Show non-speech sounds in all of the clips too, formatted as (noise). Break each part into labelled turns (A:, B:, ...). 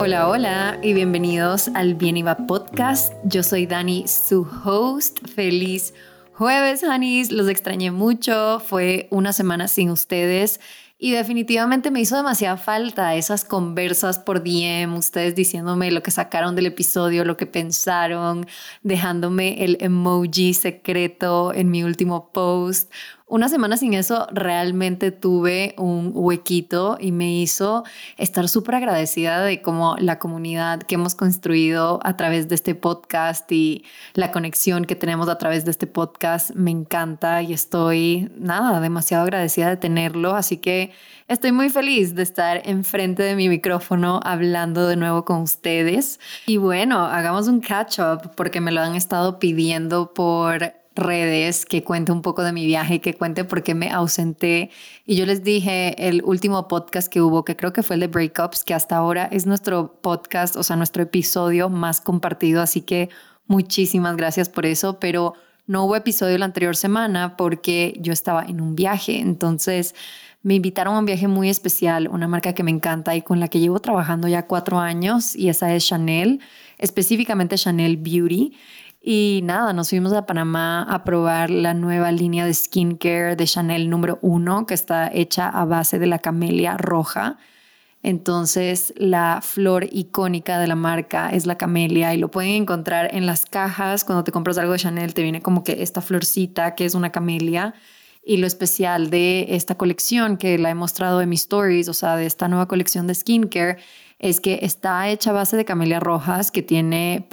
A: Hola, hola y bienvenidos al Bien Iba Podcast. Yo soy Dani, su host. Feliz jueves, honeys. Los extrañé mucho. Fue una semana sin ustedes. Y definitivamente me hizo demasiada falta esas conversas por DM, ustedes diciéndome lo que sacaron del episodio, lo que pensaron, dejándome el emoji secreto en mi último post. Una semana sin eso realmente tuve un huequito y me hizo estar súper agradecida de cómo la comunidad que hemos construido a través de este podcast y la conexión que tenemos a través de este podcast me encanta y estoy, nada, demasiado agradecida de tenerlo. Así que estoy muy feliz de estar enfrente de mi micrófono hablando de nuevo con ustedes. Y bueno, hagamos un catch up porque me lo han estado pidiendo por redes que cuente un poco de mi viaje, que cuente por qué me ausenté. Y yo les dije el último podcast que hubo, que creo que fue el de Breakups, que hasta ahora es nuestro podcast, o sea, nuestro episodio más compartido. Así que muchísimas gracias por eso, pero no hubo episodio la anterior semana porque yo estaba en un viaje. Entonces me invitaron a un viaje muy especial, una marca que me encanta y con la que llevo trabajando ya cuatro años, y esa es Chanel, específicamente Chanel Beauty. Y nada, nos fuimos a Panamá a probar la nueva línea de skincare de Chanel número uno, que está hecha a base de la camelia roja. Entonces, la flor icónica de la marca es la camelia y lo pueden encontrar en las cajas. Cuando te compras algo de Chanel, te viene como que esta florcita que es una camelia. Y lo especial de esta colección, que la he mostrado en mis stories, o sea, de esta nueva colección de skincare, es que está hecha a base de camelia rojas, que tiene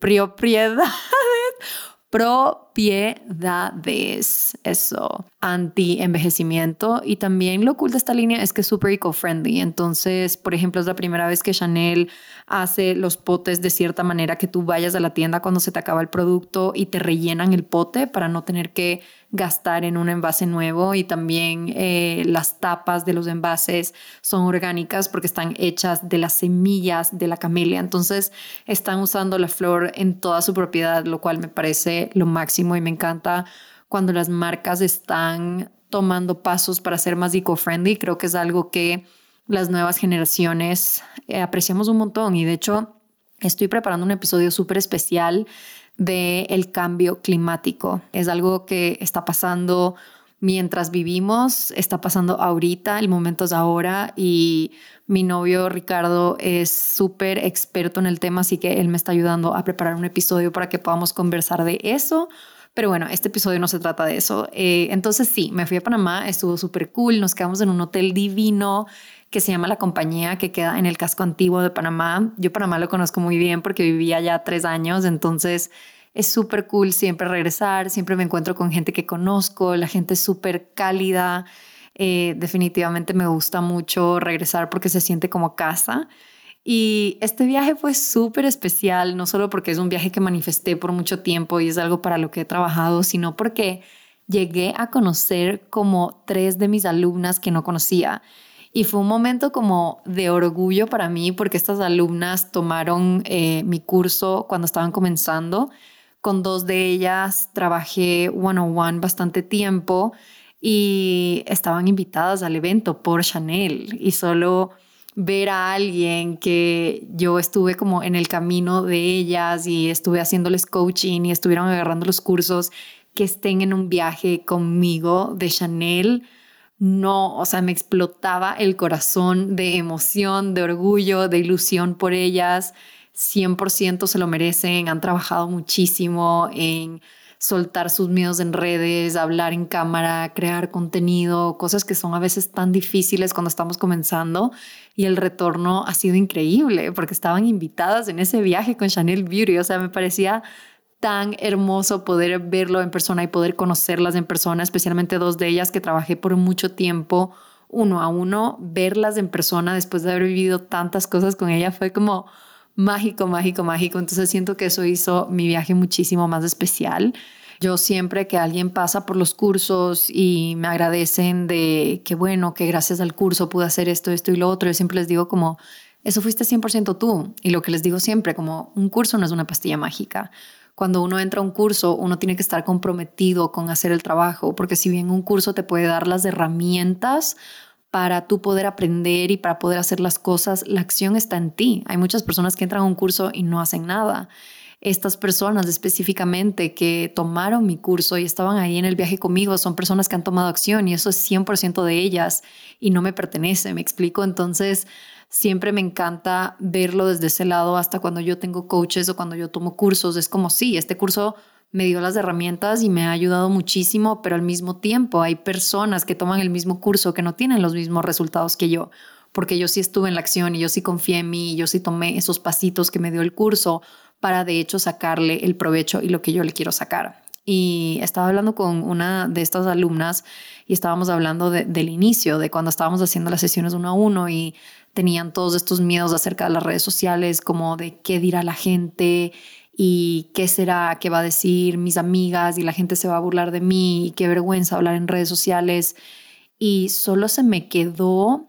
A: propiedades (laughs) propiedades, propiedades, eso, anti-envejecimiento. Y también lo cool de esta línea es que es súper eco-friendly. Entonces, por ejemplo, es la primera vez que Chanel hace los potes de cierta manera que tú vayas a la tienda cuando se te acaba el producto y te rellenan el pote para no tener que gastar en un envase nuevo y también eh, las tapas de los envases son orgánicas porque están hechas de las semillas de la camelia. Entonces están usando la flor en toda su propiedad, lo cual me parece lo máximo y me encanta cuando las marcas están tomando pasos para ser más eco-friendly. Creo que es algo que las nuevas generaciones eh, apreciamos un montón y de hecho estoy preparando un episodio súper especial del el cambio climático. Es algo que está pasando mientras vivimos, está pasando ahorita, el momento es ahora y mi novio Ricardo es súper experto en el tema, así que él me está ayudando a preparar un episodio para que podamos conversar de eso. Pero bueno, este episodio no se trata de eso. Eh, entonces sí, me fui a Panamá, estuvo súper cool, nos quedamos en un hotel divino que se llama La Compañía, que queda en el casco antiguo de Panamá. Yo Panamá lo conozco muy bien porque vivía ya tres años, entonces es súper cool siempre regresar, siempre me encuentro con gente que conozco, la gente es súper cálida. Eh, definitivamente me gusta mucho regresar porque se siente como casa. Y este viaje fue súper especial, no solo porque es un viaje que manifesté por mucho tiempo y es algo para lo que he trabajado, sino porque llegué a conocer como tres de mis alumnas que no conocía. Y fue un momento como de orgullo para mí porque estas alumnas tomaron eh, mi curso cuando estaban comenzando. Con dos de ellas trabajé one-on-one bastante tiempo y estaban invitadas al evento por Chanel y solo ver a alguien que yo estuve como en el camino de ellas y estuve haciéndoles coaching y estuvieron agarrando los cursos que estén en un viaje conmigo de Chanel no, o sea, me explotaba el corazón de emoción, de orgullo, de ilusión por ellas. 100% se lo merecen, han trabajado muchísimo en soltar sus miedos en redes, hablar en cámara, crear contenido, cosas que son a veces tan difíciles cuando estamos comenzando y el retorno ha sido increíble porque estaban invitadas en ese viaje con Chanel Beauty, o sea, me parecía tan hermoso poder verlo en persona y poder conocerlas en persona, especialmente dos de ellas que trabajé por mucho tiempo uno a uno, verlas en persona después de haber vivido tantas cosas con ella fue como mágico, mágico, mágico. Entonces siento que eso hizo mi viaje muchísimo más especial. Yo siempre que alguien pasa por los cursos y me agradecen de que bueno, que gracias al curso pude hacer esto, esto y lo otro, yo siempre les digo como, eso fuiste 100% tú. Y lo que les digo siempre, como un curso no es una pastilla mágica cuando uno entra a un curso, uno tiene que estar comprometido con hacer el trabajo, porque si bien un curso te puede dar las herramientas para tú poder aprender y para poder hacer las cosas, la acción está en ti. Hay muchas personas que entran a un curso y no hacen nada. Estas personas específicamente que tomaron mi curso y estaban ahí en el viaje conmigo son personas que han tomado acción y eso es 100% de ellas y no me pertenece, me explico. Entonces, siempre me encanta verlo desde ese lado hasta cuando yo tengo coaches o cuando yo tomo cursos. Es como, sí, este curso me dio las herramientas y me ha ayudado muchísimo, pero al mismo tiempo hay personas que toman el mismo curso que no tienen los mismos resultados que yo, porque yo sí estuve en la acción y yo sí confié en mí y yo sí tomé esos pasitos que me dio el curso para de hecho sacarle el provecho y lo que yo le quiero sacar. Y estaba hablando con una de estas alumnas y estábamos hablando del inicio, de cuando estábamos haciendo las sesiones uno a uno y tenían todos estos miedos acerca de las redes sociales, como de qué dirá la gente y qué será, qué va a decir mis amigas y la gente se va a burlar de mí y qué vergüenza hablar en redes sociales. Y solo se me quedó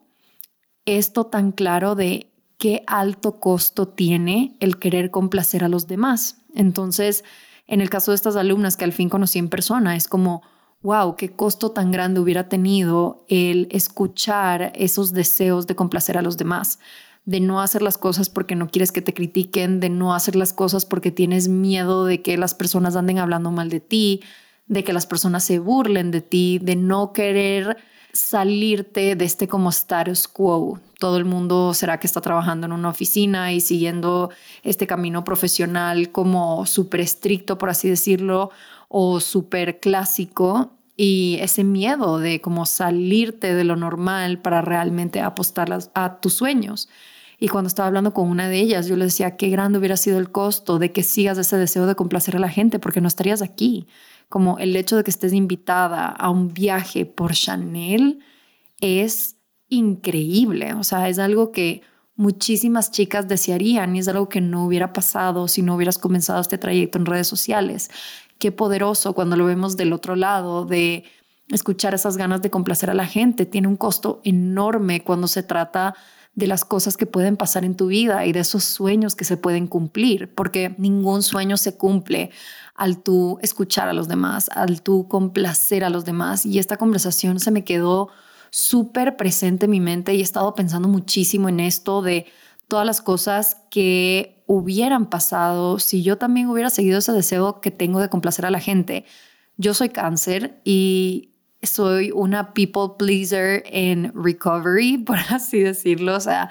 A: esto tan claro de qué alto costo tiene el querer complacer a los demás. Entonces, en el caso de estas alumnas que al fin conocí en persona, es como, wow, qué costo tan grande hubiera tenido el escuchar esos deseos de complacer a los demás de no hacer las cosas porque no quieres que te critiquen, de no hacer las cosas porque tienes miedo de que las personas anden hablando mal de ti, de que las personas se burlen de ti, de no querer salirte de este como status quo. Todo el mundo será que está trabajando en una oficina y siguiendo este camino profesional como súper estricto, por así decirlo, o súper clásico y ese miedo de como salirte de lo normal para realmente apostar a tus sueños. Y cuando estaba hablando con una de ellas, yo le decía, qué grande hubiera sido el costo de que sigas ese deseo de complacer a la gente, porque no estarías aquí. Como el hecho de que estés invitada a un viaje por Chanel es increíble. O sea, es algo que muchísimas chicas desearían y es algo que no hubiera pasado si no hubieras comenzado este trayecto en redes sociales. Qué poderoso cuando lo vemos del otro lado de escuchar esas ganas de complacer a la gente. Tiene un costo enorme cuando se trata de las cosas que pueden pasar en tu vida y de esos sueños que se pueden cumplir, porque ningún sueño se cumple al tú escuchar a los demás, al tú complacer a los demás. Y esta conversación se me quedó súper presente en mi mente y he estado pensando muchísimo en esto de todas las cosas que hubieran pasado si yo también hubiera seguido ese deseo que tengo de complacer a la gente. Yo soy cáncer y soy una people pleaser en recovery, (laughs) por así decirlo. O sea,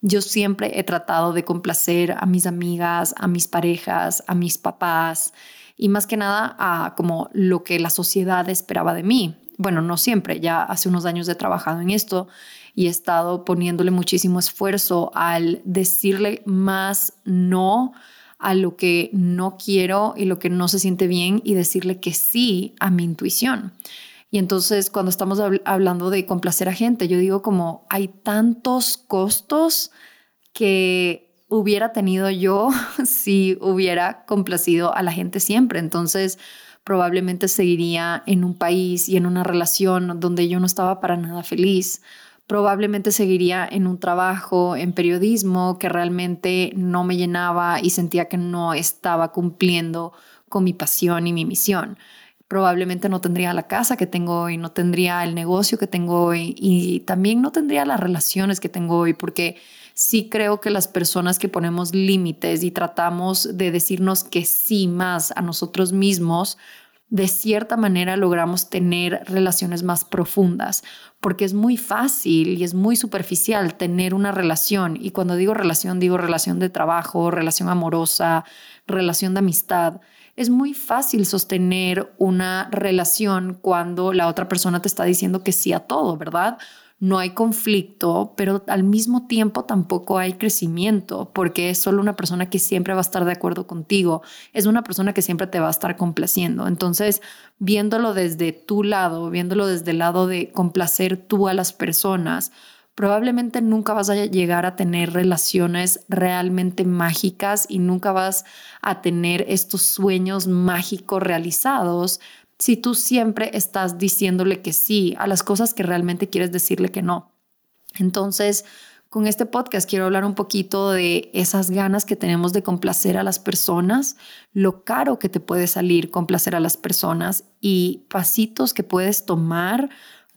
A: yo siempre he tratado de complacer a mis amigas, a mis parejas, a mis papás y más que nada a como lo que la sociedad esperaba de mí. Bueno, no siempre, ya hace unos años he trabajado en esto y he estado poniéndole muchísimo esfuerzo al decirle más no a lo que no quiero y lo que no se siente bien y decirle que sí a mi intuición. Y entonces cuando estamos hablando de complacer a gente, yo digo como hay tantos costos que hubiera tenido yo (laughs) si hubiera complacido a la gente siempre. Entonces probablemente seguiría en un país y en una relación donde yo no estaba para nada feliz. Probablemente seguiría en un trabajo, en periodismo, que realmente no me llenaba y sentía que no estaba cumpliendo con mi pasión y mi misión. Probablemente no tendría la casa que tengo hoy, no tendría el negocio que tengo hoy y también no tendría las relaciones que tengo hoy, porque sí creo que las personas que ponemos límites y tratamos de decirnos que sí más a nosotros mismos, de cierta manera logramos tener relaciones más profundas, porque es muy fácil y es muy superficial tener una relación. Y cuando digo relación, digo relación de trabajo, relación amorosa, relación de amistad es muy fácil sostener una relación cuando la otra persona te está diciendo que sí a todo, ¿verdad? No hay conflicto, pero al mismo tiempo tampoco hay crecimiento, porque es solo una persona que siempre va a estar de acuerdo contigo, es una persona que siempre te va a estar complaciendo. Entonces, viéndolo desde tu lado, viéndolo desde el lado de complacer tú a las personas, probablemente nunca vas a llegar a tener relaciones realmente mágicas y nunca vas a tener estos sueños mágicos realizados si tú siempre estás diciéndole que sí a las cosas que realmente quieres decirle que no. Entonces, con este podcast quiero hablar un poquito de esas ganas que tenemos de complacer a las personas, lo caro que te puede salir complacer a las personas y pasitos que puedes tomar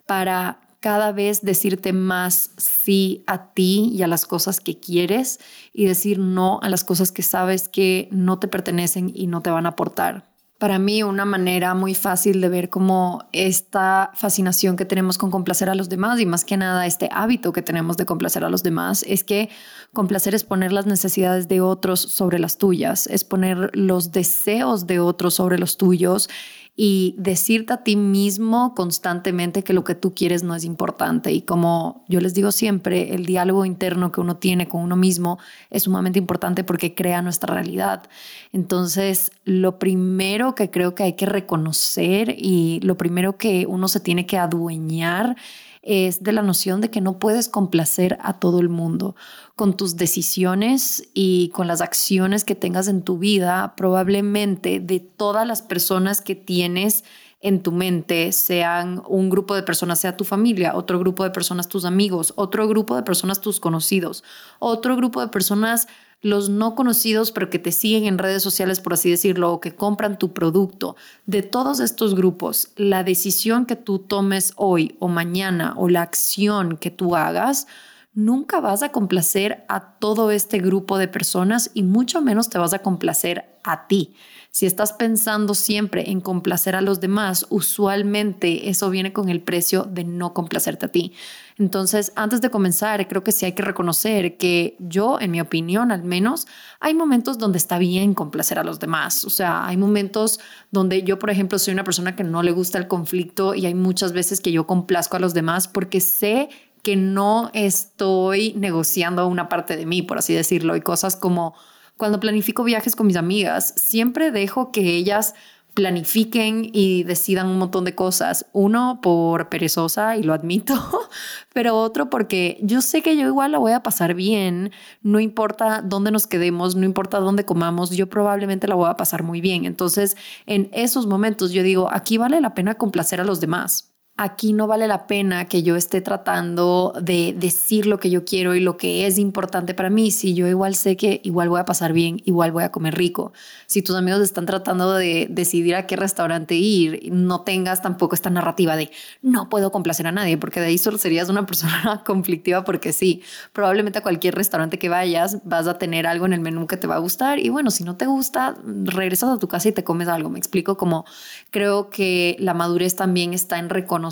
A: para cada vez decirte más sí a ti y a las cosas que quieres y decir no a las cosas que sabes que no te pertenecen y no te van a aportar para mí una manera muy fácil de ver cómo esta fascinación que tenemos con complacer a los demás y más que nada este hábito que tenemos de complacer a los demás es que complacer es poner las necesidades de otros sobre las tuyas, es poner los deseos de otros sobre los tuyos y decirte a ti mismo constantemente que lo que tú quieres no es importante. Y como yo les digo siempre, el diálogo interno que uno tiene con uno mismo es sumamente importante porque crea nuestra realidad. Entonces, lo primero que creo que hay que reconocer y lo primero que uno se tiene que adueñar es de la noción de que no puedes complacer a todo el mundo. Con tus decisiones y con las acciones que tengas en tu vida, probablemente de todas las personas que tienes en tu mente, sean un grupo de personas, sea tu familia, otro grupo de personas, tus amigos, otro grupo de personas, tus conocidos, otro grupo de personas los no conocidos, pero que te siguen en redes sociales, por así decirlo, o que compran tu producto, de todos estos grupos, la decisión que tú tomes hoy o mañana o la acción que tú hagas, nunca vas a complacer a todo este grupo de personas y mucho menos te vas a complacer a ti. Si estás pensando siempre en complacer a los demás, usualmente eso viene con el precio de no complacerte a ti. Entonces, antes de comenzar, creo que sí hay que reconocer que yo, en mi opinión al menos, hay momentos donde está bien complacer a los demás. O sea, hay momentos donde yo, por ejemplo, soy una persona que no le gusta el conflicto y hay muchas veces que yo complazco a los demás porque sé que no estoy negociando una parte de mí, por así decirlo, y cosas como cuando planifico viajes con mis amigas, siempre dejo que ellas planifiquen y decidan un montón de cosas. Uno por perezosa, y lo admito, (laughs) pero otro porque yo sé que yo igual la voy a pasar bien, no importa dónde nos quedemos, no importa dónde comamos, yo probablemente la voy a pasar muy bien. Entonces, en esos momentos yo digo, aquí vale la pena complacer a los demás aquí no vale la pena que yo esté tratando de decir lo que yo quiero y lo que es importante para mí, si yo igual sé que igual voy a pasar bien, igual voy a comer rico. Si tus amigos están tratando de decidir a qué restaurante ir, no tengas tampoco esta narrativa de no puedo complacer a nadie, porque de ahí solo serías una (laughs) persona conflictiva porque sí, probablemente a cualquier restaurante que vayas vas a tener algo en el menú que te va a gustar y bueno, si no te gusta, regresas a tu casa y te comes algo. Me explico como creo que la madurez también está en reconocer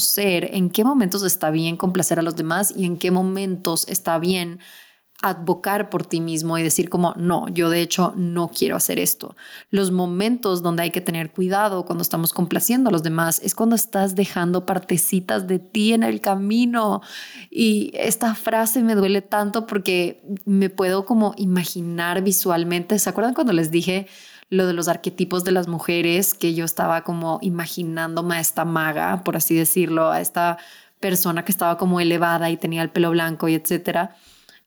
A: en qué momentos está bien complacer a los demás y en qué momentos está bien advocar por ti mismo y decir como, no, yo de hecho no quiero hacer esto. Los momentos donde hay que tener cuidado cuando estamos complaciendo a los demás es cuando estás dejando partecitas de ti en el camino. Y esta frase me duele tanto porque me puedo como imaginar visualmente. ¿Se acuerdan cuando les dije lo de los arquetipos de las mujeres, que yo estaba como imaginándome a esta maga, por así decirlo, a esta persona que estaba como elevada y tenía el pelo blanco y etcétera.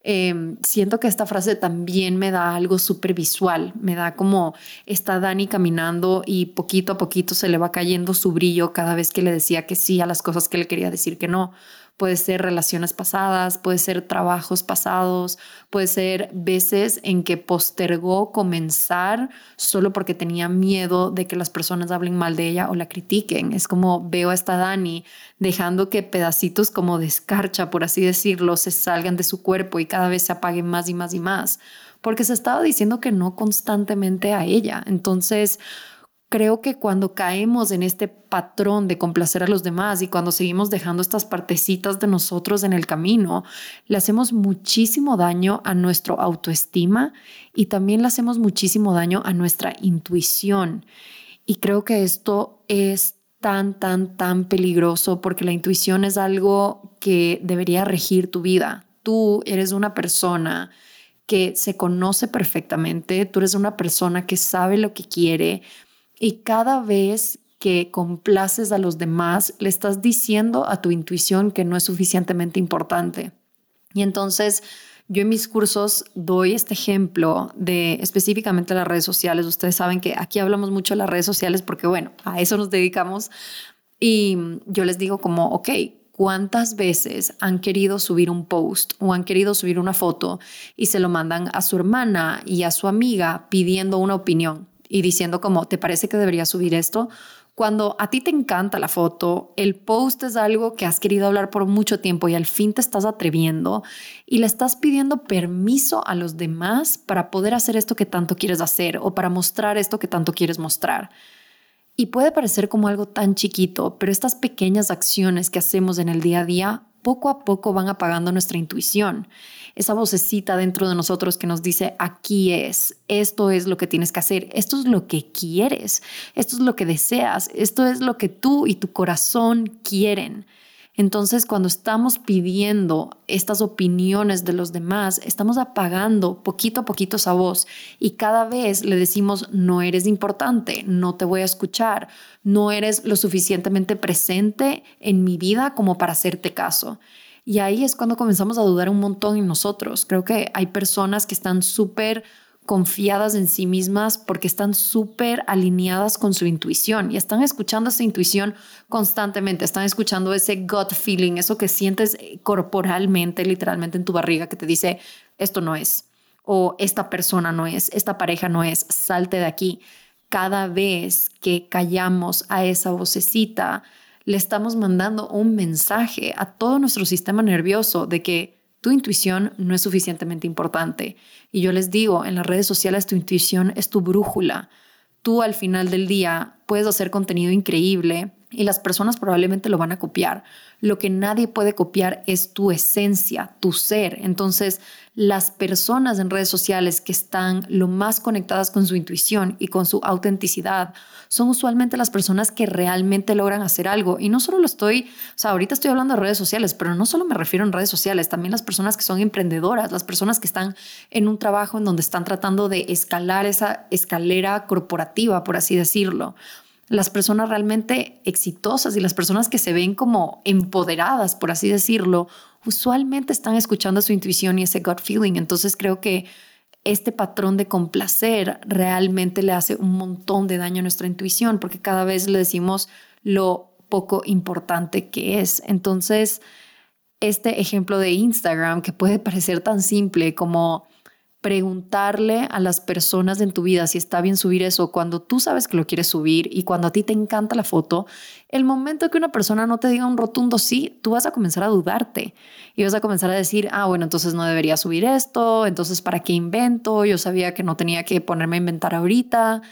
A: Em, siento que esta frase también me da algo súper visual, me da como está Dani caminando y poquito a poquito se le va cayendo su brillo cada vez que le decía que sí a las cosas que le quería decir que no puede ser relaciones pasadas, puede ser trabajos pasados, puede ser veces en que postergó comenzar solo porque tenía miedo de que las personas hablen mal de ella o la critiquen. Es como veo a esta Dani dejando que pedacitos como de escarcha, por así decirlo, se salgan de su cuerpo y cada vez se apaguen más y más y más, porque se estaba diciendo que no constantemente a ella. Entonces, creo que cuando caemos en este patrón de complacer a los demás y cuando seguimos dejando estas partecitas de nosotros en el camino, le hacemos muchísimo daño a nuestro autoestima y también le hacemos muchísimo daño a nuestra intuición. Y creo que esto es tan, tan, tan peligroso porque la intuición es algo que debería regir tu vida. Tú eres una persona que se conoce perfectamente, tú eres una persona que sabe lo que quiere, y cada vez que complaces a los demás, le estás diciendo a tu intuición que no es suficientemente importante. Y entonces yo en mis cursos doy este ejemplo de específicamente las redes sociales. Ustedes saben que aquí hablamos mucho de las redes sociales porque, bueno, a eso nos dedicamos. Y yo les digo como, ok, ¿cuántas veces han querido subir un post o han querido subir una foto y se lo mandan a su hermana y a su amiga pidiendo una opinión? Y diciendo como, ¿te parece que debería subir esto? Cuando a ti te encanta la foto, el post es algo que has querido hablar por mucho tiempo y al fin te estás atreviendo y le estás pidiendo permiso a los demás para poder hacer esto que tanto quieres hacer o para mostrar esto que tanto quieres mostrar. Y puede parecer como algo tan chiquito, pero estas pequeñas acciones que hacemos en el día a día poco a poco van apagando nuestra intuición. Esa vocecita dentro de nosotros que nos dice, aquí es, esto es lo que tienes que hacer, esto es lo que quieres, esto es lo que deseas, esto es lo que tú y tu corazón quieren. Entonces, cuando estamos pidiendo estas opiniones de los demás, estamos apagando poquito a poquito esa voz y cada vez le decimos, no eres importante, no te voy a escuchar, no eres lo suficientemente presente en mi vida como para hacerte caso. Y ahí es cuando comenzamos a dudar un montón en nosotros. Creo que hay personas que están súper confiadas en sí mismas porque están súper alineadas con su intuición y están escuchando esa intuición constantemente, están escuchando ese gut feeling, eso que sientes corporalmente, literalmente en tu barriga que te dice, esto no es, o esta persona no es, esta pareja no es, salte de aquí. Cada vez que callamos a esa vocecita, le estamos mandando un mensaje a todo nuestro sistema nervioso de que tu intuición no es suficientemente importante. Y yo les digo, en las redes sociales tu intuición es tu brújula. Tú al final del día puedes hacer contenido increíble y las personas probablemente lo van a copiar. Lo que nadie puede copiar es tu esencia, tu ser. Entonces, las personas en redes sociales que están lo más conectadas con su intuición y con su autenticidad son usualmente las personas que realmente logran hacer algo. Y no solo lo estoy, o sea, ahorita estoy hablando de redes sociales, pero no solo me refiero en redes sociales, también las personas que son emprendedoras, las personas que están en un trabajo en donde están tratando de escalar esa escalera corporativa, por así decirlo las personas realmente exitosas y las personas que se ven como empoderadas, por así decirlo, usualmente están escuchando su intuición y ese gut feeling. Entonces creo que este patrón de complacer realmente le hace un montón de daño a nuestra intuición porque cada vez le decimos lo poco importante que es. Entonces, este ejemplo de Instagram que puede (laughs) parecer tan simple como preguntarle a las personas en tu vida si está bien subir eso cuando tú sabes que lo quieres subir y cuando a ti te encanta la foto, el momento que una persona no te diga un rotundo sí, tú vas a comenzar a dudarte y vas a comenzar a decir, ah, bueno, entonces no debería subir esto, entonces ¿para qué invento? Yo sabía que no tenía que ponerme a inventar ahorita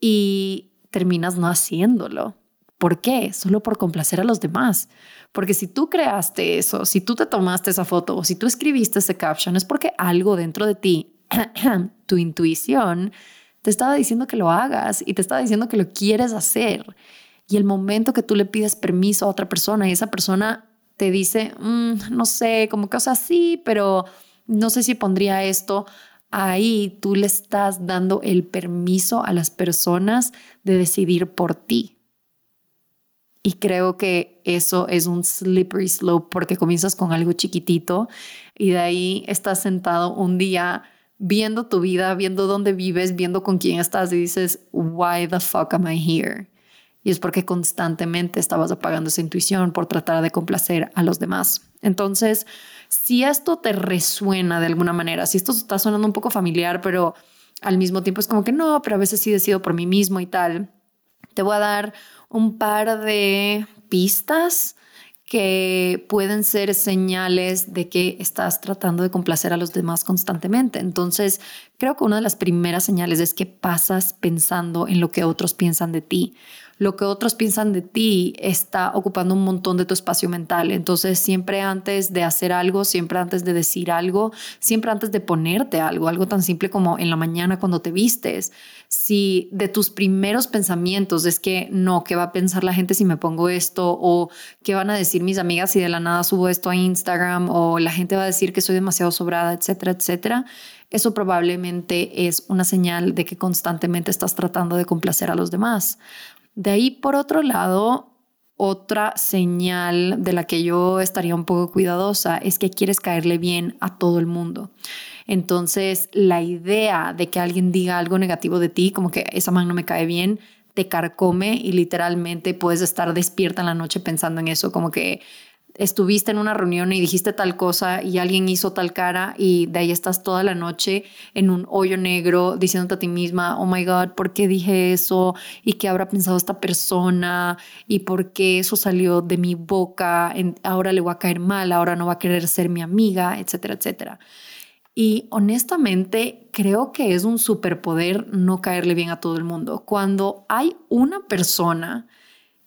A: y terminas no haciéndolo. ¿Por qué? Solo por complacer a los demás. Porque si tú creaste eso, si tú te tomaste esa foto o si tú escribiste ese caption, es porque algo dentro de ti, (clears throat) tu intuición, te estaba diciendo que lo hagas y te estaba diciendo que lo quieres hacer. Y el momento que tú le pides permiso a otra persona y esa persona te dice, mm, no sé, como que, o sea, sí, pero no sé si pondría esto, ahí tú le estás dando el permiso a las personas de decidir por ti. Y creo que eso es un slippery slope porque comienzas con algo chiquitito y de ahí estás sentado un día viendo tu vida, viendo dónde vives, viendo con quién estás y dices, why the fuck am I here? Y es porque constantemente estabas apagando esa intuición por tratar de complacer a los demás. Entonces, si esto te resuena de alguna manera, si esto está sonando un poco familiar, pero al mismo tiempo es como que no, pero a veces sí decido por mí mismo y tal, te voy a dar un par de pistas que pueden ser señales de que estás tratando de complacer a los demás constantemente. Entonces, creo que una de las primeras señales es que pasas pensando en lo que otros piensan de ti lo que otros piensan de ti está ocupando un montón de tu espacio mental. Entonces, siempre antes de hacer algo, siempre antes de decir algo, siempre antes de ponerte algo, algo tan simple como en la mañana cuando te vistes, si de tus primeros pensamientos es que no, ¿qué va a pensar la gente si me pongo esto? O ¿qué van a decir mis amigas si de la nada subo esto a Instagram? O la gente va a decir que soy demasiado sobrada, etcétera, etcétera. Eso probablemente es una señal de que constantemente estás tratando de complacer a los demás. De ahí, por otro lado, otra señal de la que yo estaría un poco cuidadosa es que quieres caerle bien a todo el mundo. Entonces, la idea de que alguien diga algo negativo de ti, como que esa man no me cae bien, te carcome y literalmente puedes estar despierta en la noche pensando en eso, como que estuviste en una reunión y dijiste tal cosa y alguien hizo tal cara y de ahí estás toda la noche en un hoyo negro diciéndote a ti misma, oh my God, ¿por qué dije eso? ¿Y qué habrá pensado esta persona? ¿Y por qué eso salió de mi boca? Ahora le voy a caer mal, ahora no va a querer ser mi amiga, etcétera, etcétera. Y honestamente creo que es un superpoder no caerle bien a todo el mundo. Cuando hay una persona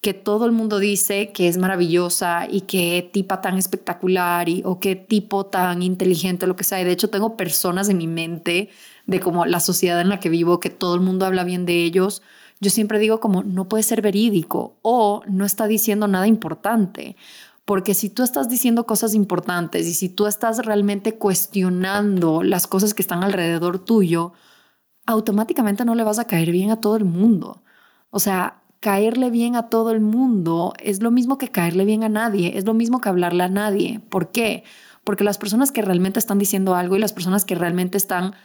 A: que todo el mundo dice que es maravillosa y qué tipa tan espectacular y, o qué tipo tan inteligente, lo que sea. de hecho, tengo personas en mi mente de como la sociedad en la que vivo, que todo el mundo habla bien de ellos. Yo siempre digo como no puede ser verídico o no está diciendo nada importante. Porque si tú estás diciendo cosas importantes y si tú estás realmente cuestionando las cosas que están alrededor tuyo, automáticamente no le vas a caer bien a todo el mundo. O sea, caerle bien a todo el mundo es lo mismo que caerle bien a nadie, es lo mismo que hablarle a nadie. ¿Por qué? Porque las personas que realmente están diciendo algo y las personas que realmente están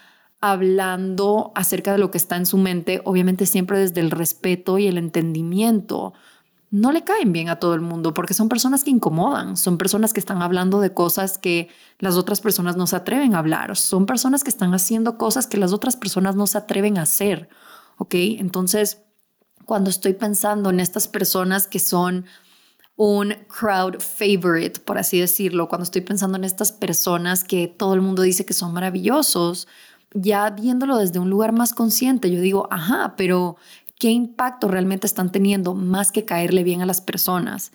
A: hablando acerca de lo que está en su mente, obviamente siempre desde el respeto y el entendimiento, no le caen bien a todo el mundo porque son personas que incomodan, son personas que están hablando de cosas que las otras personas no se atreven a hablar, son personas que están haciendo cosas que las otras personas no se atreven a hacer, ¿ok? Entonces, cuando estoy pensando en estas personas que son un crowd favorite, por así decirlo, cuando estoy pensando en estas personas que todo el mundo dice que son maravillosos, ya viéndolo desde un lugar más consciente, yo digo, ajá, pero ¿qué impacto realmente están teniendo más que caerle bien a las personas?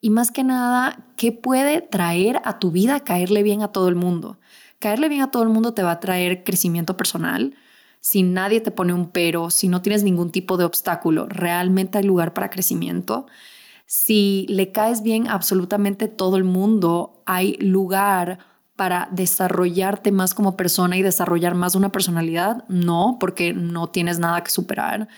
A: Y más que nada, ¿qué puede traer a tu vida caerle bien a todo el mundo? Caerle bien a todo el mundo te va a traer crecimiento personal, si nadie te pone un pero, si no tienes ningún tipo de obstáculo, realmente hay lugar para crecimiento. Si le caes bien absolutamente todo el mundo, hay lugar para desarrollarte más como persona y desarrollar más una personalidad. No, porque no tienes nada que superar.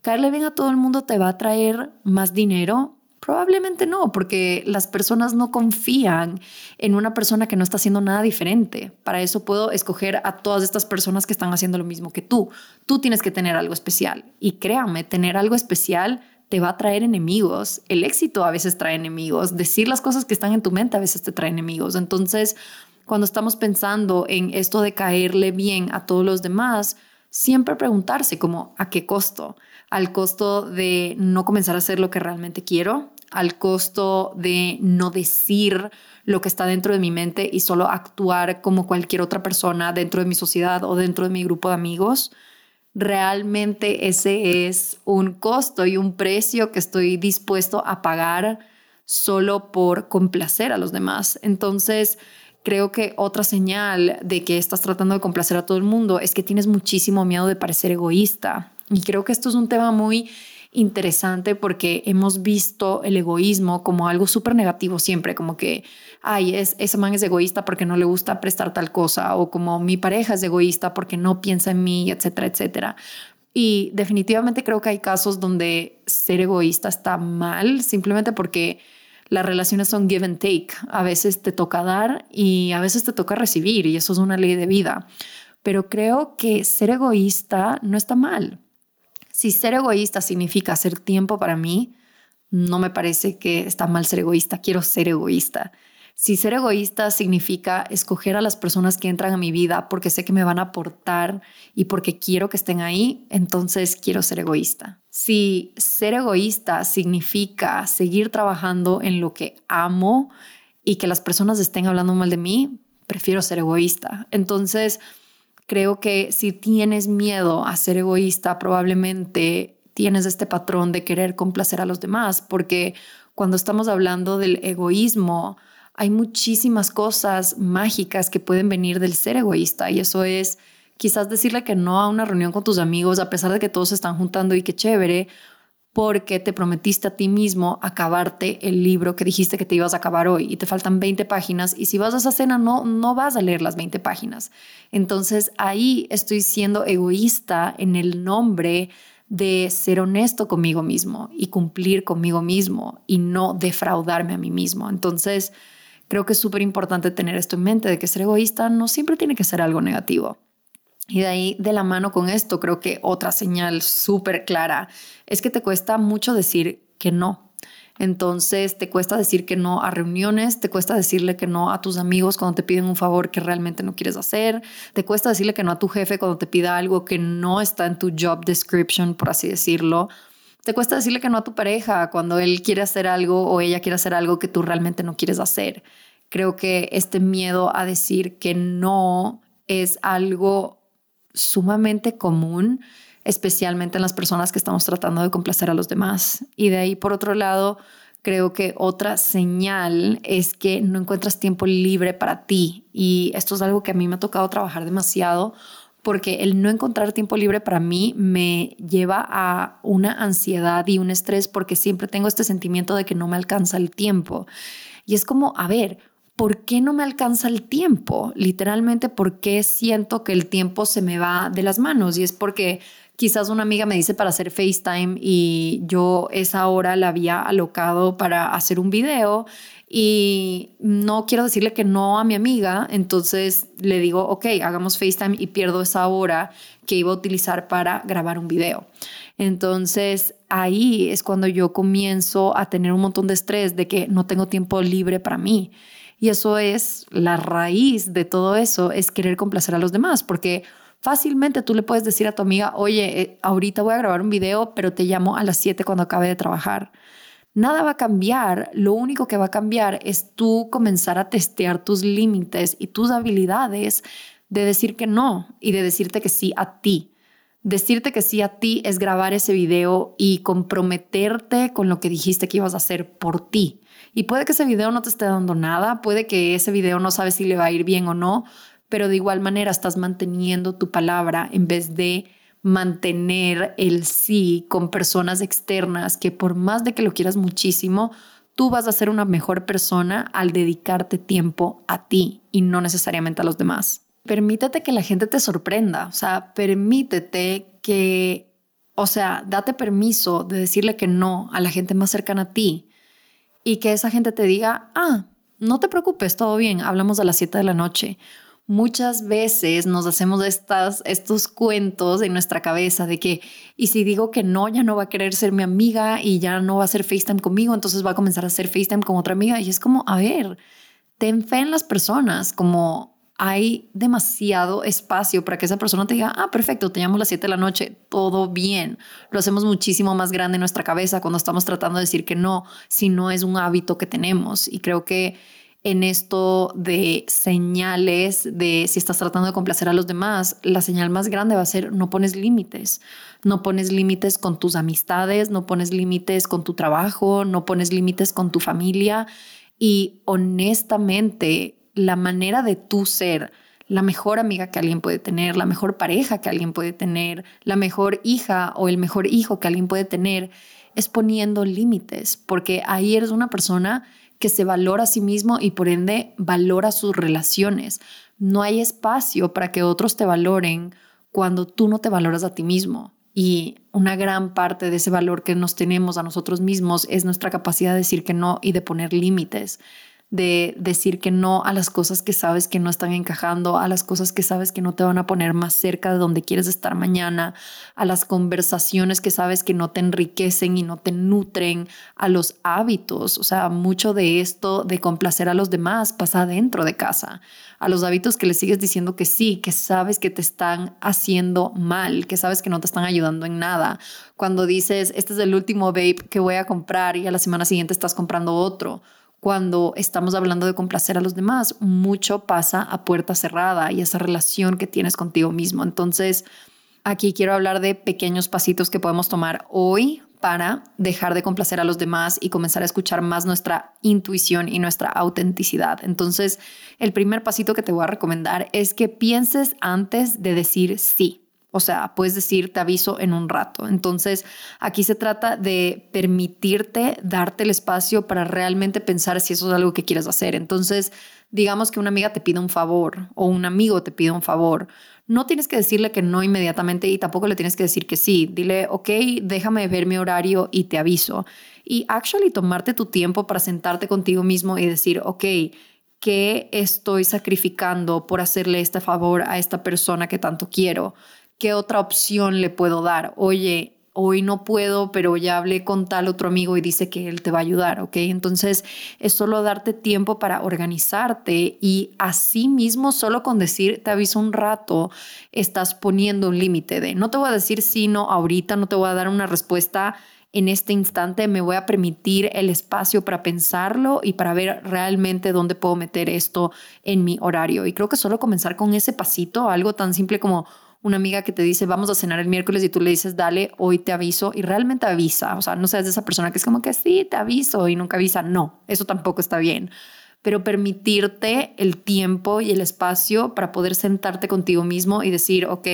A: Caerle bien a todo el mundo te va a traer más dinero, Probablemente no, porque las personas no confían en una persona que no está haciendo nada diferente. Para eso puedo escoger a todas estas personas que están haciendo lo mismo que tú. Tú tienes que tener algo especial. Y créanme, tener algo especial te va a traer enemigos. El éxito a veces trae enemigos. Decir las cosas que están en tu mente a veces te trae enemigos. Entonces, cuando estamos pensando en esto de caerle bien a todos los demás, siempre preguntarse como, ¿a qué costo? al costo de no comenzar a hacer lo que realmente quiero, al costo de no decir lo que está dentro de mi mente y solo actuar como cualquier otra persona dentro de mi sociedad o dentro de mi grupo de amigos. Realmente ese es un costo y un precio que estoy dispuesto a pagar solo por complacer a los demás. Entonces, creo que otra señal de que estás tratando de complacer a todo el mundo es que tienes muchísimo miedo de parecer egoísta. Y creo que esto es un tema muy interesante porque hemos visto el egoísmo como algo súper negativo siempre, como que, ay, es, ese man es egoísta porque no le gusta prestar tal cosa, o como mi pareja es egoísta porque no piensa en mí, etcétera, etcétera. Y definitivamente creo que hay casos donde ser egoísta está mal, simplemente porque las relaciones son give and take. A veces te toca dar y a veces te toca recibir, y eso es una ley de vida. Pero creo que ser egoísta no está mal. Si ser egoísta significa hacer tiempo para mí, no me parece que está mal ser egoísta, quiero ser egoísta. Si ser egoísta significa escoger a las personas que entran a mi vida porque sé que me van a aportar y porque quiero que estén ahí, entonces quiero ser egoísta. Si ser egoísta significa seguir trabajando en lo que amo y que las personas estén hablando mal de mí, prefiero ser egoísta. Entonces, Creo que si tienes miedo a ser egoísta, probablemente tienes este patrón de querer complacer a los demás, porque cuando estamos hablando del egoísmo, hay muchísimas cosas mágicas que pueden venir del ser egoísta y eso es quizás decirle que no a una reunión con tus amigos a pesar de que todos se están juntando y qué chévere, porque te prometiste a ti mismo acabarte el libro que dijiste que te ibas a acabar hoy y te faltan 20 páginas y si vas a esa cena no, no vas a leer las 20 páginas. Entonces ahí estoy siendo egoísta en el nombre de ser honesto conmigo mismo y cumplir conmigo mismo y no defraudarme a mí mismo. Entonces creo que es súper importante tener esto en mente de que ser egoísta no siempre tiene que ser algo negativo. Y de ahí, de la mano con esto, creo que otra señal súper clara es que te cuesta mucho decir que no. Entonces te cuesta decir que no a reuniones, te cuesta decirle que no a tus amigos cuando te piden un favor que realmente no quieres hacer, te cuesta decirle que no a tu jefe cuando te pida algo que no está en tu job description, por así decirlo. Te cuesta decirle que no a tu pareja cuando él quiere hacer algo o ella quiere hacer algo que tú realmente no quieres hacer. Creo que este miedo a decir que no es algo sumamente común especialmente en las personas que estamos tratando de complacer a los demás. Y de ahí, por otro lado, creo que otra señal es que no encuentras tiempo libre para ti. Y esto es algo que a mí me ha tocado trabajar demasiado porque el no encontrar tiempo libre para mí me lleva a una ansiedad y un estrés porque siempre tengo este sentimiento de que no me alcanza el tiempo. Y es como, a ver, ¿por qué no me alcanza el tiempo? Literalmente, ¿por qué siento que el tiempo se me va de las manos? Y es porque quizás una amiga me dice para hacer FaceTime y yo esa hora la había alocado para hacer un video y no quiero decirle que no a mi amiga, entonces le digo, ok, hagamos FaceTime y pierdo esa hora que iba a utilizar para grabar un video. Entonces ahí es cuando yo comienzo a tener un montón de estrés de que no tengo tiempo libre para mí. Y eso es la raíz de todo eso, es querer complacer a los demás, porque Fácilmente tú le puedes decir a tu amiga, oye, eh, ahorita voy a grabar un video, pero te llamo a las 7 cuando acabe de trabajar. Nada va a cambiar, lo único que va a cambiar es tú comenzar a testear tus límites y tus habilidades de decir que no y de decirte que sí a ti. Decirte que sí a ti es grabar ese video y comprometerte con lo que dijiste que ibas a hacer por ti. Y puede que ese video no te esté dando nada, puede que ese video no sabes si le va a ir bien o no, pero de igual manera estás manteniendo tu palabra en vez de mantener el sí con personas externas que por más de que lo quieras muchísimo, tú vas a ser una mejor persona al dedicarte tiempo a ti y no necesariamente a los demás. Permítete que la gente te sorprenda, o sea, permítete que, o sea, date permiso de decirle que no a la gente más cercana a ti y que esa gente te diga, ah, no te preocupes, todo bien, hablamos a las 7 de la noche muchas veces nos hacemos estas, estos cuentos en nuestra cabeza de que, y si digo que no, ya no va a querer ser mi amiga y ya no va a hacer FaceTime conmigo, entonces va a comenzar a hacer FaceTime con otra amiga. Y es como, a ver, ten fe en las personas, como hay demasiado espacio para que esa persona te diga, ah, perfecto, te las 7 de la noche, todo bien. Lo hacemos muchísimo más grande en nuestra cabeza cuando estamos tratando de decir que no, si no es un hábito que tenemos. Y creo que en esto de señales de si estás tratando de complacer a los demás, la señal más grande va a ser no pones límites. No pones límites con tus amistades, no pones límites con tu trabajo, no pones límites con tu familia. Y honestamente, la manera de tú ser la mejor amiga que alguien puede tener, la mejor pareja que alguien puede tener, la mejor hija o el mejor hijo que alguien puede tener, es poniendo límites, porque ahí eres una persona que se valora a sí mismo y por ende valora sus relaciones. No hay espacio para que otros te valoren cuando tú no te valoras a ti mismo. Y una gran parte de ese valor que nos tenemos a nosotros mismos es nuestra capacidad de decir que no y de poner límites de decir que no a las cosas que sabes que no están encajando, a las cosas que sabes que no te van a poner más cerca de donde quieres estar mañana, a las conversaciones que sabes que no te enriquecen y no te nutren, a los hábitos. O sea, mucho de esto de complacer a los demás pasa dentro de casa, a los hábitos que le sigues diciendo que sí, que sabes que te están haciendo mal, que sabes que no te están ayudando en nada. Cuando dices, este es el último vape que voy a comprar y a la semana siguiente estás comprando otro cuando estamos hablando de complacer a los demás, mucho pasa a puerta cerrada y esa relación que tienes contigo mismo. Entonces, aquí quiero hablar de pequeños pasitos que podemos tomar hoy para dejar de complacer a los demás y comenzar a escuchar más nuestra intuición y nuestra autenticidad. Entonces, el primer pasito que te voy a recomendar es que pienses antes de decir sí. O sea, puedes decir, te aviso en un rato. Entonces, aquí se trata de permitirte darte el espacio para realmente pensar si eso es algo que quieres hacer. Entonces, digamos que una amiga te pide un favor o un amigo te pide un favor. No tienes que decirle que no inmediatamente y tampoco le tienes que decir que sí. Dile, ok, déjame ver mi horario y te aviso. Y actually tomarte tu tiempo para sentarte contigo mismo y decir, ok, ¿qué estoy sacrificando por hacerle este favor a esta persona que tanto quiero? ¿Qué otra opción le puedo dar? Oye, hoy no puedo, pero ya hablé con tal otro amigo y dice que él te va a ayudar, ¿ok? Entonces es solo darte tiempo para organizarte y así mismo solo con decir te aviso un rato estás poniendo un límite de no te voy a decir sí, no, ahorita no te voy a dar una respuesta en este instante me voy a permitir el espacio para pensarlo y para ver realmente dónde puedo meter esto en mi horario. Y creo que solo comenzar con ese pasito, algo tan simple como una amiga que te dice, vamos a cenar el miércoles y tú le dices, dale, hoy te aviso y realmente avisa. O sea, no seas de esa persona que es como que sí, te aviso y nunca avisa. No, eso tampoco está bien. Pero permitirte el tiempo y el espacio para poder sentarte contigo mismo y decir, ok,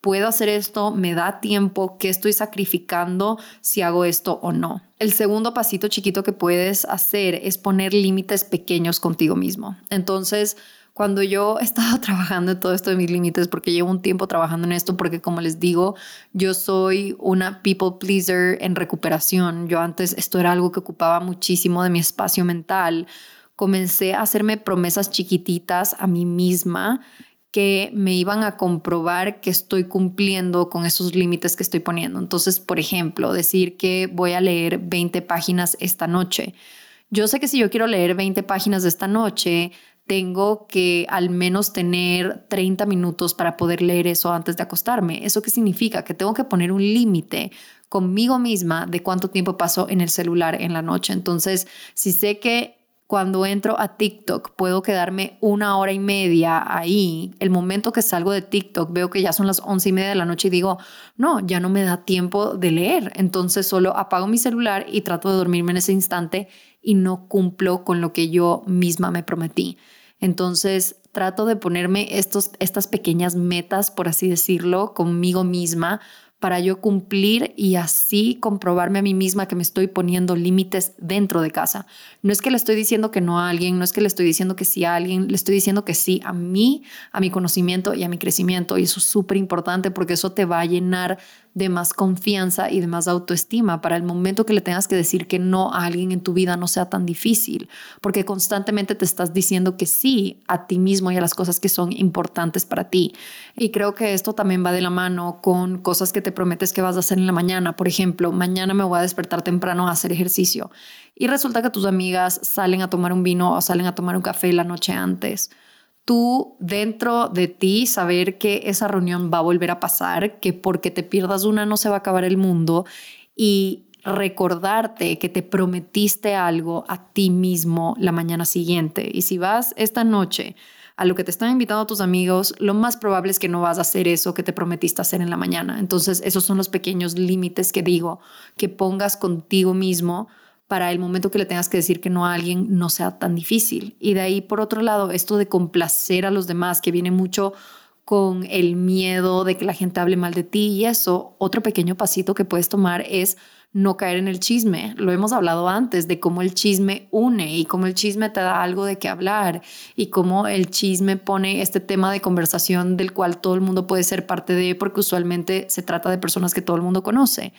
A: puedo hacer esto, me da tiempo, qué estoy sacrificando si hago esto o no. El segundo pasito chiquito que puedes hacer es poner límites pequeños contigo mismo. Entonces, cuando yo (laughs) estaba trabajando en todo esto de mis límites, porque llevo un tiempo trabajando en esto, porque como les digo, yo soy una people pleaser en recuperación. Yo antes esto era algo que ocupaba muchísimo de mi espacio mental. Comencé a hacerme promesas chiquititas a mí misma que me iban a comprobar que estoy cumpliendo con esos límites que estoy poniendo. Entonces, por ejemplo, decir que voy a leer 20 páginas esta noche. Yo sé que si yo quiero leer 20 páginas esta noche, tengo que al menos tener 30 minutos para poder leer eso antes de acostarme. ¿Eso qué significa? Que tengo que poner un límite conmigo misma de cuánto tiempo paso en el celular en la noche. Entonces, si sé que cuando entro a TikTok puedo quedarme una hora y media ahí. El momento que salgo de TikTok veo que ya son las once y media de la noche y digo, no, ya no me da tiempo de leer. Entonces solo apago mi celular y trato de dormirme en ese instante y no cumplo con lo que yo misma me prometí. Entonces trato de ponerme estos, estas pequeñas metas, por así decirlo, conmigo misma para yo cumplir y así comprobarme a mí misma que me estoy poniendo límites dentro de casa. No es que le estoy diciendo que no a alguien, no es que le estoy diciendo que sí a alguien, le estoy diciendo que sí a mí, a mi conocimiento y a mi crecimiento. Y eso es súper importante porque eso te va a llenar de más confianza y de más autoestima para el momento que le tengas que decir que no a alguien en tu vida no sea tan difícil, porque constantemente te estás diciendo que sí a ti mismo y a las cosas que son importantes para ti. Y creo que esto también va de la mano con cosas que te prometes que vas a hacer en la mañana. Por ejemplo, mañana me voy a despertar temprano a hacer ejercicio y resulta que tus amigas salen a tomar un vino o salen a tomar un café la noche antes tú dentro de ti saber que esa reunión va a volver a pasar, que porque te pierdas una no se va a acabar el mundo y recordarte que te prometiste algo a ti mismo la mañana siguiente. Y si vas esta noche a lo que te están invitando tus amigos, lo más probable es que no vas a hacer eso que te prometiste hacer en la mañana. Entonces, esos son los pequeños límites que digo, que pongas contigo mismo para el momento que le tengas que decir que no a alguien no sea tan difícil. Y de ahí, por otro lado, esto de complacer a los demás, que viene mucho con el miedo de que la gente hable mal de ti y eso, otro pequeño pasito que puedes tomar es no caer en el chisme. Lo hemos hablado antes de cómo el chisme une y cómo el chisme te da algo de qué hablar y cómo el chisme pone este tema de conversación del cual todo el mundo puede ser parte de porque usualmente se trata de personas que todo el mundo conoce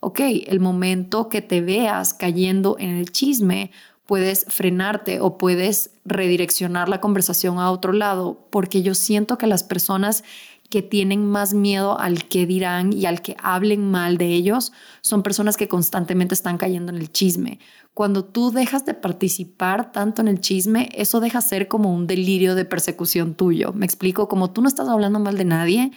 A: ok, el momento que te veas cayendo en el chisme, puedes frenarte o puedes redireccionar la conversación a otro lado, porque yo siento que las personas que tienen más miedo al que dirán y al que hablen mal de ellos son personas que constantemente están cayendo en el chisme. Cuando tú dejas de participar tanto en el chisme, eso deja ser como un delirio de persecución tuyo. Me explico, como tú no estás hablando mal de nadie,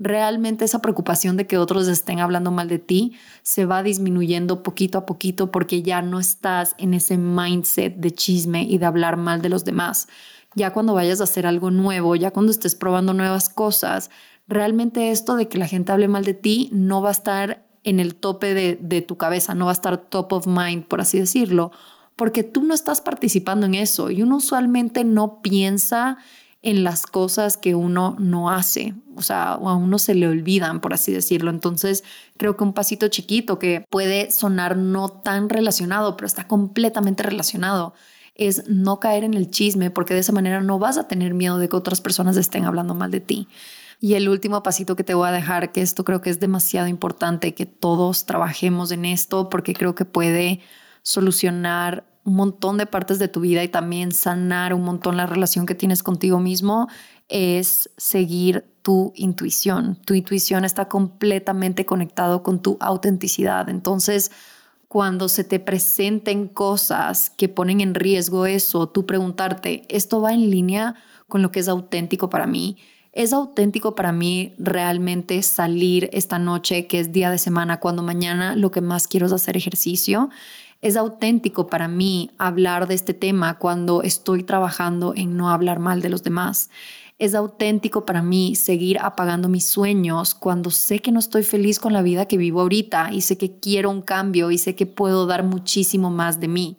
A: realmente esa preocupación de que otros estén hablando mal de ti se va disminuyendo poquito a poquito porque ya no estás en ese mindset de chisme y de hablar mal de los demás. Ya cuando vayas a hacer algo nuevo, ya cuando estés probando nuevas cosas, realmente esto de que la gente hable mal de ti no va a estar en el tope de, tu cabeza, no va a estar top of mind, por así decirlo, porque tú no estás participando en eso y uno usualmente no piensa en las cosas que uno no hace, o sea, a uno se le olvidan, por así decirlo. Entonces, creo que un pasito chiquito que puede sonar no tan relacionado, pero está completamente relacionado, es no caer en el chisme, porque de esa manera no vas a tener miedo de que otras personas estén hablando mal de ti. Y el último pasito que te voy a dejar, que esto creo que es demasiado importante que todos trabajemos en esto, porque creo que puede solucionar un montón de partes de tu vida y también sanar un montón la relación que tienes contigo mismo es seguir tu intuición. Tu intuición está completamente conectado con tu autenticidad. Entonces, cuando se te presenten cosas que ponen en riesgo eso, tú preguntarte, ¿esto va en línea con lo que es auténtico para mí? ¿Es auténtico para mí realmente salir esta noche, que es día de semana, cuando mañana lo que más quiero es hacer ejercicio? ¿Es auténtico para mí hablar de este tema cuando estoy trabajando en no hablar mal de los demás? es auténtico para mí seguir apagando mis sueños cuando sé que no estoy feliz con la vida que vivo ahorita y sé que quiero un cambio y sé que puedo dar muchísimo más de mí.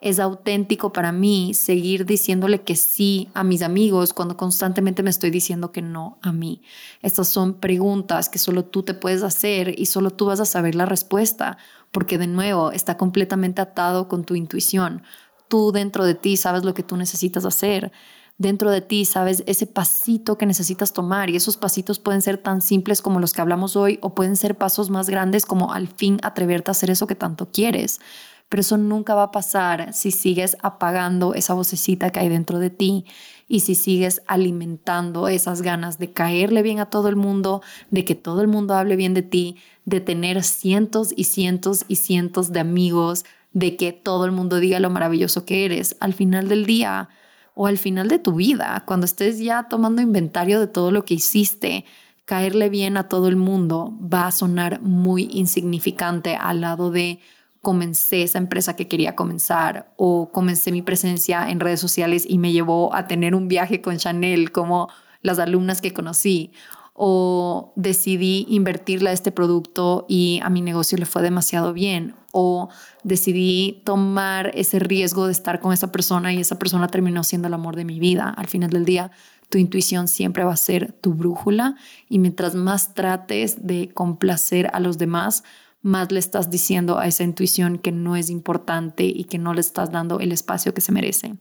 A: Es auténtico para mí seguir diciéndole que sí a mis amigos cuando constantemente me estoy diciendo que no a mí. Estas son preguntas que solo tú te puedes hacer y solo tú vas a saber la respuesta, porque de nuevo está completamente atado con tu intuición. Tú dentro de ti sabes lo que tú necesitas hacer dentro de ti, sabes, ese pasito que necesitas tomar y esos pasitos pueden ser tan simples como los que hablamos hoy o pueden ser pasos más grandes como al fin atreverte a hacer eso que tanto quieres. Pero eso nunca va a pasar si sigues apagando esa vocecita que hay dentro de ti y si sigues alimentando esas ganas de caerle bien a todo el mundo, de que todo el mundo hable bien de ti, de tener cientos y cientos y cientos de amigos, de que todo el mundo diga lo maravilloso que eres. Al final del día, o al final de tu vida, cuando estés ya tomando inventario de todo lo que hiciste, caerle bien a todo el mundo va a sonar muy insignificante al lado de comencé esa empresa que quería comenzar o comencé mi presencia en redes sociales y me llevó a tener un viaje con Chanel como las alumnas que conocí o decidí invertirle este producto y a mi negocio le fue demasiado bien o decidí tomar ese riesgo de estar con esa persona y esa persona terminó siendo el amor de mi vida. Al final del día, tu intuición siempre va a ser tu brújula y mientras más trates de complacer a los demás, más le estás diciendo a esa intuición que no es importante y que no le estás dando el espacio que se merece.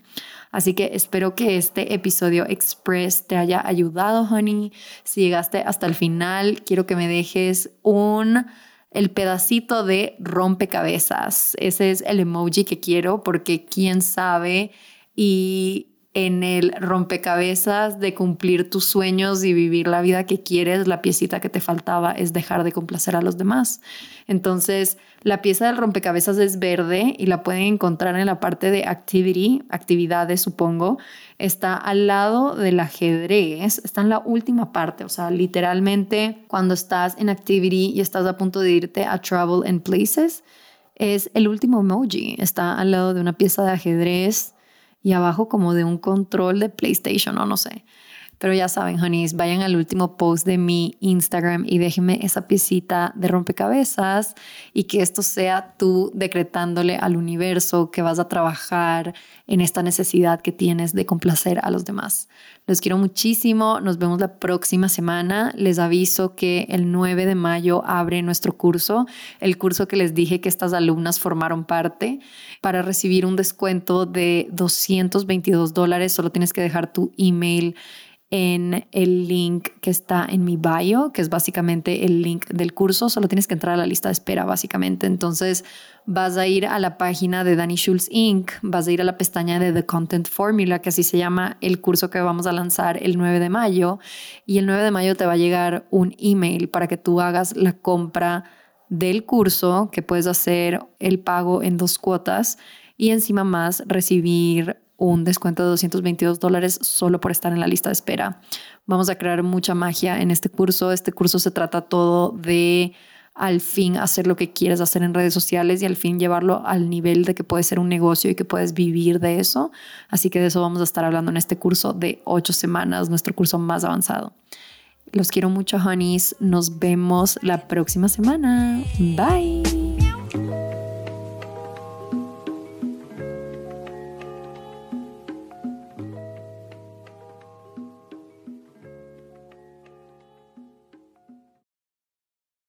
A: Así que espero que este episodio express te haya ayudado, honey. Si llegaste hasta el final, quiero que me dejes un el pedacito de rompecabezas. Ese es el emoji que quiero porque quién sabe y en el rompecabezas de cumplir tus sueños y vivir la vida que quieres, la piecita que te faltaba es dejar de complacer a los demás. Entonces, la pieza del rompecabezas es verde y la pueden encontrar en la parte de activity, actividades supongo. Está al lado del ajedrez, está en la última parte, o sea, literalmente cuando estás en activity y estás a punto de irte a travel and places, es el último emoji, está al lado de una pieza de ajedrez y abajo como de un control de PlayStation o no sé. Pero ya saben, honeys, vayan al último post de mi Instagram y déjenme esa piecita de rompecabezas y que esto sea tú decretándole al universo que vas a trabajar en esta necesidad que tienes de complacer a los demás. Los quiero muchísimo. Nos vemos la próxima semana. Les aviso que el 9 de mayo abre nuestro curso, el curso que les dije que estas alumnas formaron parte. Para recibir un descuento de 222 dólares, solo tienes que dejar tu email en el link que está en mi bio, que es básicamente el link del curso. Solo tienes que entrar a la lista de espera, básicamente. Entonces vas a ir a la página de Danny Schultz Inc., vas a ir a la pestaña de The Content Formula, que así se llama el curso que vamos a lanzar el 9 de mayo. Y el 9 de mayo te va a llegar un email para que tú hagas la compra del curso, que puedes hacer el pago en dos cuotas y encima más recibir un descuento de 222 dólares solo por estar en la lista de espera. Vamos a crear mucha magia en este curso. Este curso se trata todo de al fin hacer lo que quieres hacer en redes sociales y al fin llevarlo al nivel de que puede ser un negocio y que puedes vivir de eso. Así que de eso vamos a estar hablando en este curso de ocho semanas, nuestro curso más avanzado. Los quiero mucho, honeys. Nos vemos la próxima semana. Bye.